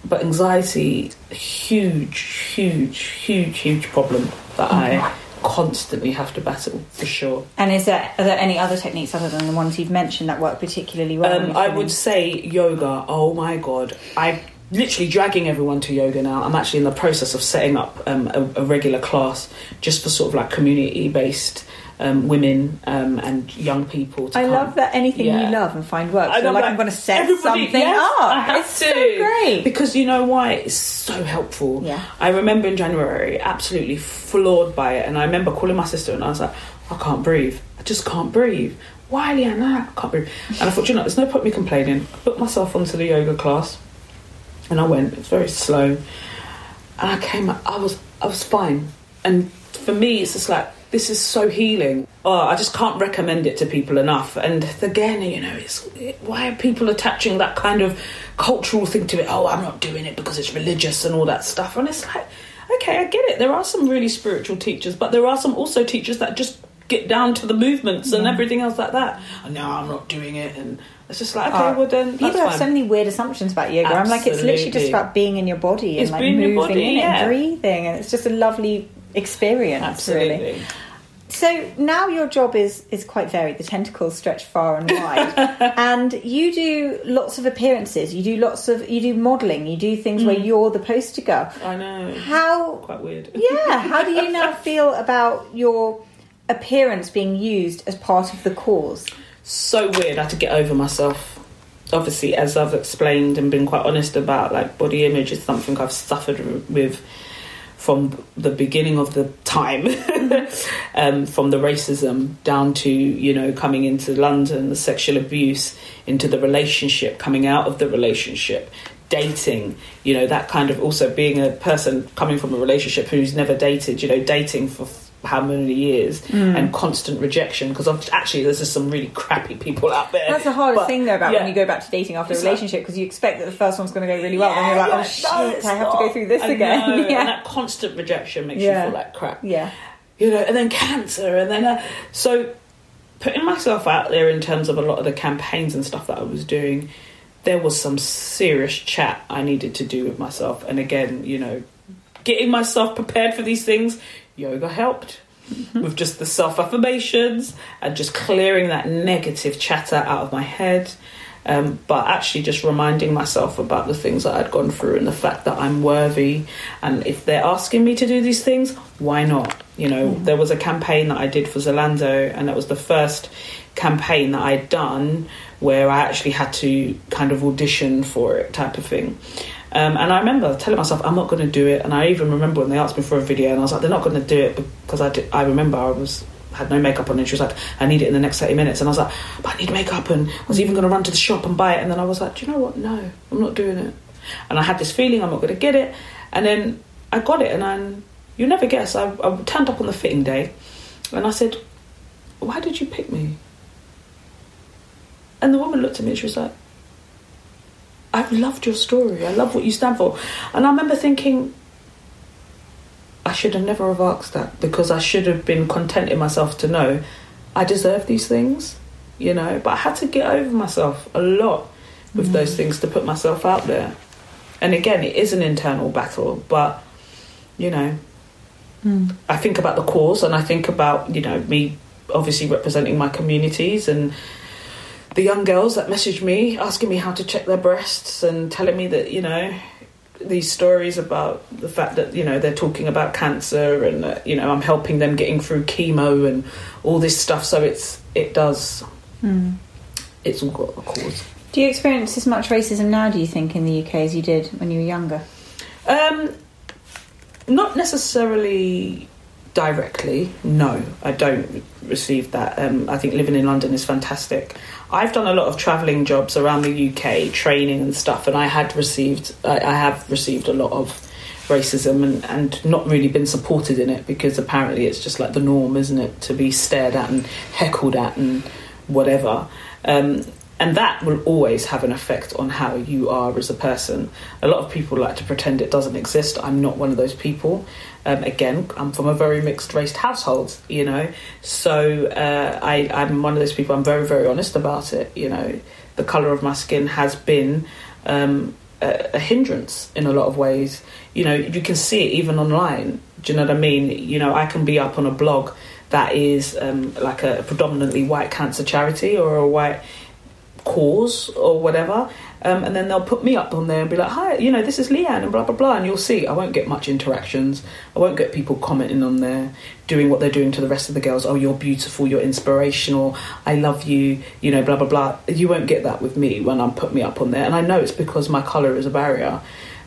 but anxiety, huge, huge, huge, huge problem that I constantly have to battle for sure. And is there are there any other techniques other than the ones you've mentioned that work particularly well? Um, I would say yoga. Oh my god, I'm literally dragging everyone to yoga now. I'm actually in the process of setting up um, a, a regular class just for sort of like community based um, women um, and young people. To I come. love that anything Yeah. you love and find works. I So like I'm going to set something yes, up. I have it's to. so great. because you know why it's so helpful. Yeah. I remember in January, absolutely floored by it, and I remember calling my sister and I was like, I can't breathe. I just can't breathe. Why, Leanna? I can't breathe. And I thought, you know, there's no point me complaining. I put myself onto the yoga class, and I went. It's very slow, and I came. I was, I was fine. And for me, it's just like this is so healing. Oh, I just can't recommend it to people enough. And again, you know, it's why are people attaching that kind of cultural thing to it? Oh, I'm not doing it because it's religious and all that stuff. And it's like, okay, I get it. There are some really spiritual teachers, but there are some also teachers that just get down to the movements and everything else like that. And no, I'm not doing it. And it's just like, okay, Oh, well then, People have fine. so many weird assumptions about yoga. I'm like, it's literally just about being in your body and It's like moving body, yeah. and breathing, and it's just a lovely experience, really. Absolutely. So now your job is is quite varied. The tentacles stretch far and wide, <laughs> and you do lots of appearances. You do lots of you do modelling. You do things Mm. where you're the poster girl. I know. How Quite weird. yeah? How do you <laughs> now feel about your appearance being used as part of the cause? so weird. I had to get over myself. Obviously, as I've explained and been quite honest about, like body image is something I've suffered with from the beginning of the time, <laughs> um, from the racism down to you know coming into London, the sexual abuse, into the relationship, coming out of the relationship, dating, you know that kind of also being a person coming from a relationship who's never dated, you know dating for how many years Mm. and constant rejection because actually there's just some really crappy people out there. That's the hardest But, thing though about yeah. when you go back to dating after a It's like- relationship because you expect that the first one's going to go really well, and you're like, oh yeah, shit, no, I have to go through this I again. know, <laughs> yeah. And that constant rejection makes Yeah. you feel like crap. yeah. You know, and then cancer, and then uh, so putting myself out there in terms of a lot of the campaigns and stuff that I was doing, there was some serious chat I needed to do with myself. And again, you know, getting myself prepared for these things, yoga helped. with just the self affirmations and just clearing that negative chatter out of my head. Um, but actually, just reminding myself about the things that I'd gone through and the fact that I'm worthy. And if they're asking me to do these things, why not? You know, there was a campaign that I did for Zalando, and that was the first campaign that I'd done where I actually had to kind of audition for it, type of thing. Um, and I remember telling myself, I'm not going to do it. And I even remember when they asked me for a video, and I was like, they're not going to do it because I, did, I remember I was had no makeup on, and she was like, I need it in the next 30 minutes. And I was like, but I need makeup, and I was even going to run to the shop and buy it. And then I was like, do you know what? No, I'm not doing it. And I had this feeling I'm not going to get it. And then I got it, and I, you never guess, I, I turned up on the fitting day, and I said, why did you pick me? And the woman looked at me and she was like, I've loved your story. I love what you stand for. And I remember thinking, I should have never have asked that because I should have been content in myself to know I deserve these things, you know. But I had to get over myself a lot with mm. those things to put myself out there. And again, it is an internal battle, but you know, mm. I think about the cause and I think about, you know, me obviously representing my communities and the young girls that message me asking me how to check their breasts and telling me that, you know, these stories about the fact that, you know, they're talking about cancer and, uh, you know, I'm helping them getting through chemo and all this stuff. So it's, it does, it's all got a cause. Do you experience as much racism now, do you think, in the UK as you did when you were younger? Um, not necessarily directly. No, I don't receive that. Um, I think living in London is fantastic. I've done a lot of travelling jobs around the UK, training and stuff, and I had received, I, I have received a lot of racism and, and not really been supported in it because apparently it's just like the norm, isn't it, to be stared at and heckled at and whatever. Um, and that will always have an effect on how you are as a person. A lot of people like to pretend it doesn't exist. I'm not one of those people. Um, again, I'm from a very mixed race household, you know, so uh, I, I'm one of those people. I'm very, very honest about it. You know, the color of my skin has been um, a, a hindrance in a lot of ways. You know, you can see it even online. Do you know what I mean? You know, I can be up on a blog that is um, like a predominantly white cancer charity or a white cause or whatever. Um, and then they'll put me up on there and be like, "Hi, you know, this is Leanne," and blah blah blah. And you'll see, I won't get much interactions. I won't get people commenting on there, doing what they're doing to the rest of the girls. Oh, you're beautiful, you're inspirational, I love you, you know, blah blah blah. You won't get that with me when I'm put me up on there, and I know it's because my color is a barrier.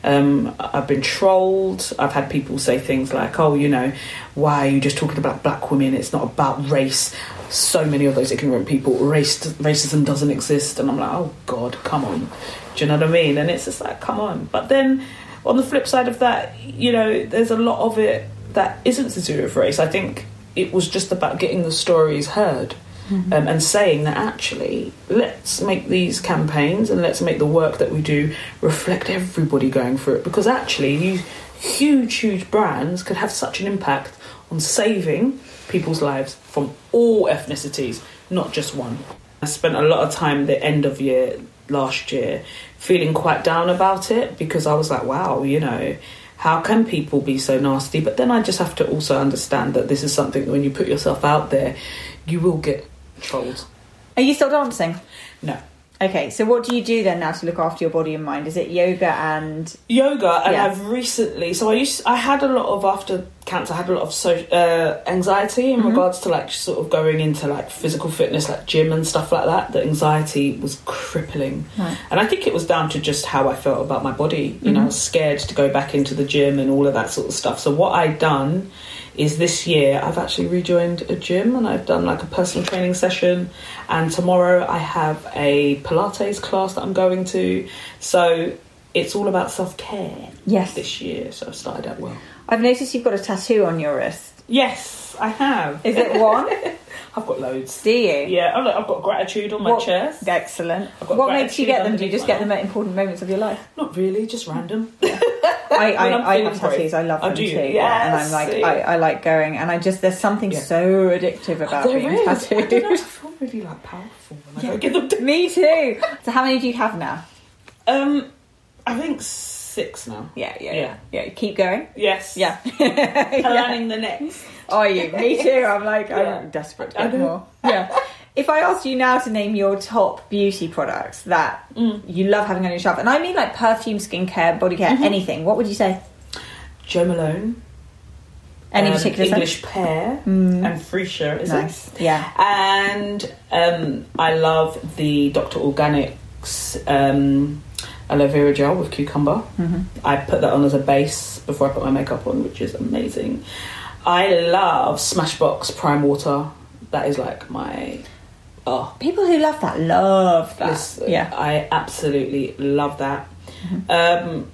Um, I've been trolled. I've had people say things like, "Oh, you know, why are you just talking about black women? It's not about race." So many of those ignorant people, race racism doesn't exist, and I'm like, "Oh God, come on." Do you know what I mean? And it's just like, come on. But then, on the flip side of that, you know, there's a lot of it that isn't to do with race. I think it was just about getting the stories heard. Um, and saying that actually, let's make these campaigns and let's make the work that we do reflect everybody going through it. Because actually, these huge, huge brands could have such an impact on saving people's lives from all ethnicities, not just one. I spent a lot of time the end of year last year feeling quite down about it because I was like, wow, you know, how can people be so nasty? But then I just have to also understand that this is something that when you put yourself out there, you will get trolled. Are you still dancing? No. Okay, so what do you do then now to look after your body and mind? Is it yoga and yoga and Yeah. I've recently so I used I had a lot of after cancer I had a lot of so, uh, anxiety in regards to like sort of going into like physical fitness like gym and stuff like that the anxiety was crippling. Right. and I think it was down to just how I felt about my body. You know I was scared to go back into the gym and all of that sort of stuff. So what I'd done is this year I've actually rejoined a gym and I've done like a personal training session. And tomorrow I have a Pilates class that I'm going to. So it's all about self-care Yes. this year. So I've started out well I've noticed you've got a tattoo on your wrist. yes I have Is it one? <laughs> I've got loads Do you? yeah oh, look, I've got gratitude on my What- chest Excellent. What makes you get them? Do you just get them at important moments of your life? not really just random <laughs> I, I'm I, I have tattoos. I love Oh, them too. you? Yeah, and I'm like. I, I like going, and I just there's something Yeah. so addictive about There being is. I don't know, I tattooed. feel really like powerful when I get them done. Me too. So how many do you have now? Um, I think six now. Yeah, yeah, Yeah. yeah. yeah. Keep going. Yes. Yeah. <laughs> Planning the next. Are you? Me too. I'm like, Yeah. I'm desperate to get more. Yeah. If I asked you now to name your top beauty products that Mm. you love having on your shelf, and I mean like perfume, skincare, body care, Mm-hmm. anything, what would you say? Jo Malone. Any um, particular scent? English pear and freesia, is Nice. it? Yeah. And um, I love the Dr. Organics um, aloe vera gel with cucumber. Mm-hmm. I put that on as a base before I put my makeup on, which is amazing. I love Smashbox Prime Water. That is like my oh People who love that love that. Listen, yeah. Mm-hmm. I absolutely love that. Um,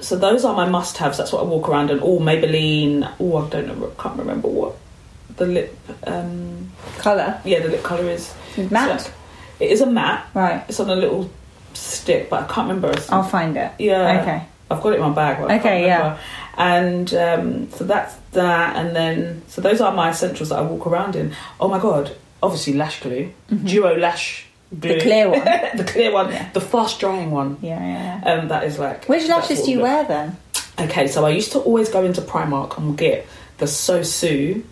so those are my must-haves. That's what I walk around in. oh Maybelline. Oh, I don't know. I can't remember what the lip. Um, Colour. yeah, the lip color is. It's matte. Like- it is a matte. Right. It's on a little stick, but I can't remember. I'll find it. yeah. Okay. I've got it in my bag. Okay, yeah. And um, so that's that. And then, so those are my essentials that I walk around in. Oh my God, obviously lash glue, duo lash glue. Mm-hmm. The clear one. <laughs> the clear one, Yeah. the fast drying one. Yeah, yeah, yeah. Um, that is like. Which lashes do you we- wear then? Okay, so I used to always go into Primark and get the Sosu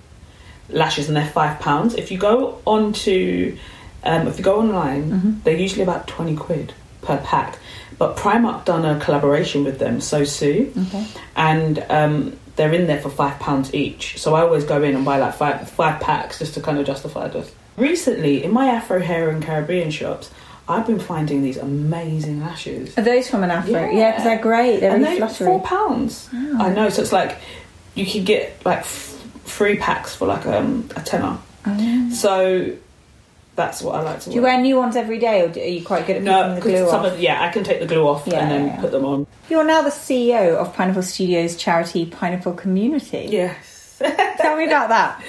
lashes, and they're five pounds. If you go onto, um, if you go online, Mm-hmm. they're usually about twenty quid per pack. But Primark done a collaboration with them, Sosu, Okay. and um, they're in there for five pounds each. So I always go in and buy like five five packs just to kind of justify this. Recently, in my Afro hair and Caribbean shops, I've been finding these amazing lashes Are those from an afro? Yeah, because they're great. They're and really they fluttery. four pounds. I know, so it's like you can get like f- three packs for like um, a tenner. So that's what I like to wear. Do you wear new ones every day, or do- are you quite good at No, picking the glue some off? of yeah, I can take the glue off Yeah, and then yeah, put them on. You're now the CEO of Pineapple Studios charity Pineapple Community. Yes. <laughs> Tell me about that.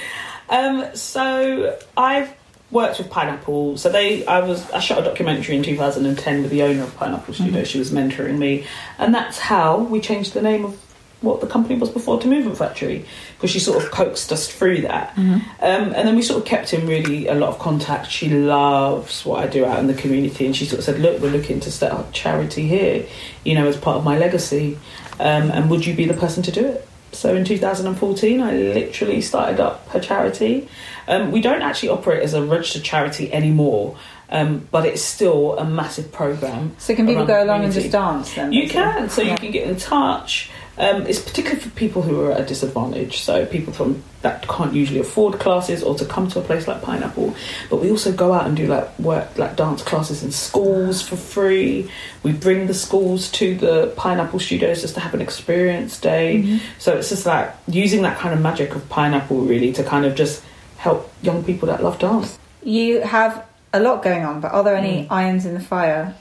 Um, so I've worked with Pineapple. So they, I was, I shot a documentary in 2010 with the owner of Pineapple Studio. She was mentoring me, and that's how we changed the name of what the company was before to Movement Factory because she sort of coaxed us through that. Um, and then we sort of kept in really a lot of contact. She loves what I do out in the community, and she sort of said, "Look, we're looking to set up charity here, you know, as part of my legacy. Um, and would you be the person to do it?" So in 2014, I literally started up her charity. Um, we don't actually operate as a registered charity anymore, um, but it's still a massive program. So can people go along and just dance then? You basically? can, so Yeah. you can get in touch. Um, it's particularly for people who are at a disadvantage, so people from that can't usually afford classes or to come to a place like Pineapple. But we also go out and do like work, like dance classes in schools for free. We bring the schools to the Pineapple Studios just to have an experience day. Mm-hmm. So it's just like using that kind of magic of Pineapple really to kind of just help young people that love dance. You have a lot going on, but are there Mm. any irons in the fire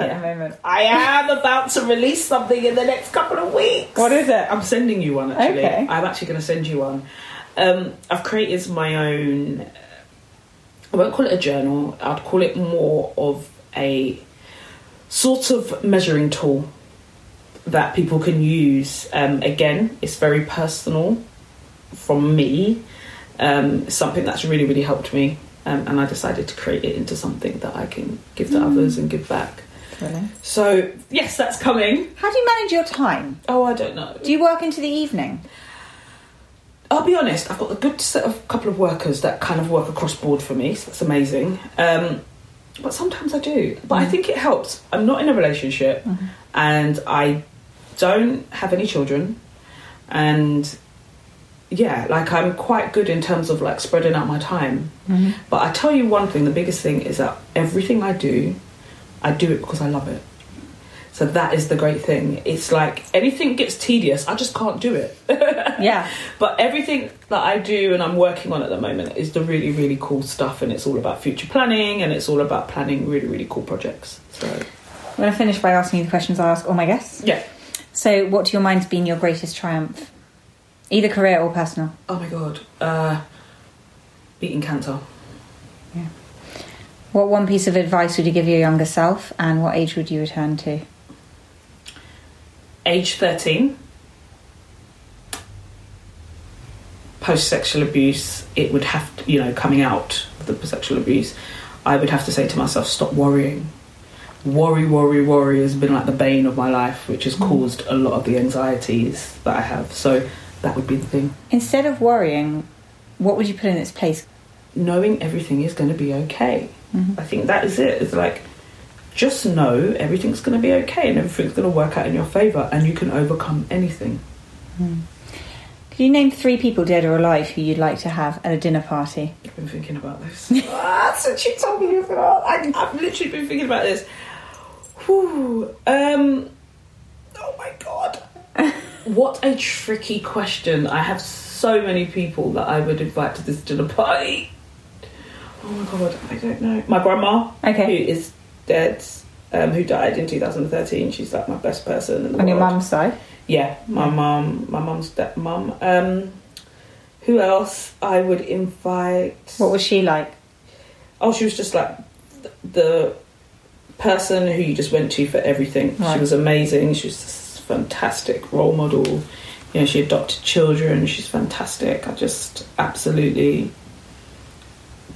at the moment? I am about to release something in the next couple of weeks. What is it? I'm sending you one actually. Okay. I'm actually going to send you one. Um, I've created my own. I won't call it a journal. I'd call it more of a sort of measuring tool that people can use. Um, again, it's very personal from me. Um, something that's really, really helped me. Um, and I decided to create it into something that I can give to others and give back. So, yes, that's coming. How do you manage your time? Oh, I don't know. Do you work into the evening? I'll be honest, I've got a good set of couple of workers that kind of work across board for me, so that's amazing. Um, but sometimes I do. But I mm. think it helps. I'm not in a relationship mm-hmm. and I don't have any children. And yeah, like I'm quite good in terms of like spreading out my time. Mm-hmm. But I tell you one thing the biggest thing is that everything I do, I do it because I love it. So that is the great thing. It's like anything gets tedious, I just can't do it. <laughs> Yeah. But everything that I do and I'm working on at the moment is the really, really cool stuff, and it's all about future planning and it's all about planning really, really cool projects. So, I'm going to finish by asking you the questions I ask all my guests. yeah. So, what to your mind's been your greatest triumph? Either career or personal. Oh my god. Uh, beating cancer. What one piece of advice would you give your younger self, and what age would you return to? Age 13. Post sexual abuse, it would have to, you know, coming out of the sexual abuse, I would have to say to myself, stop worrying. Worry, worry, worry has been like the bane of my life, which has mm. caused a lot of the anxieties that I have. So that would be the thing. Instead of worrying, what would you put in its place? knowing everything is going to be okay. I think that is it. It's like just know everything's going to be okay and everything's going to work out in your favor and you can overcome anything. Could you name three people, dead or alive, who you'd like to have at a dinner party? I've been thinking about this. ah, since you told me you were I, I've literally been thinking about this. Whew. Um, oh my god. <laughs> what a tricky question. I have so many people that I would invite to this dinner party. Oh my god, I don't know. My grandma, Okay. who is dead, um, who died in 2013. She's like my best person in the On your world. mum's side? Yeah, my mum, my mum's stepmom. Um, who else I would invite? What was she like? Oh, she was just like the person who you just went to for everything. She was amazing. She was just fantastic role model. You know, she adopted children. She's fantastic. I just absolutely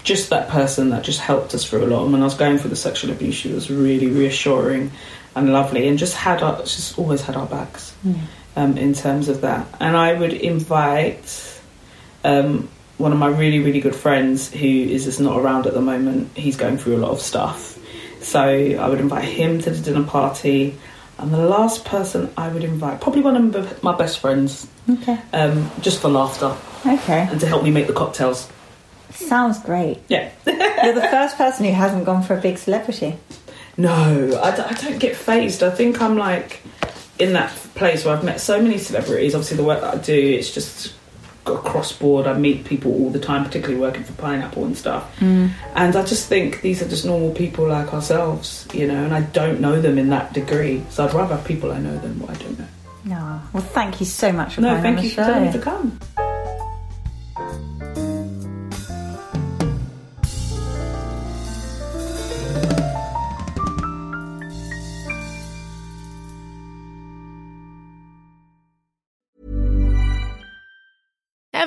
just that person that just helped us through a lot. And when I was going through the sexual abuse, she was really reassuring and lovely, and just had our, just always had our backs um, in terms of that. And I would invite um, one of my really really good friends who is just not around at the moment. He's going through a lot of stuff, so I would invite him to the dinner party. And the last person I would invite, probably one of my best friends, Okay. um, just for laughter Okay. and to help me make the cocktails. Sounds great. Yeah. <laughs> You're the first person who hasn't gone for a big celebrity. No, I, d- I don't get phased. I think I'm like in that place where I've met so many celebrities. Obviously, the work that I do, it's just got cross board. I meet people all the time, particularly working for Pineapple and stuff. Mm. And I just think these are just normal people like ourselves, you know, and I don't know them in that degree. So I'd rather have people I know than what I don't know. No. Well, thank you so much for No, coming on thank the you show. for telling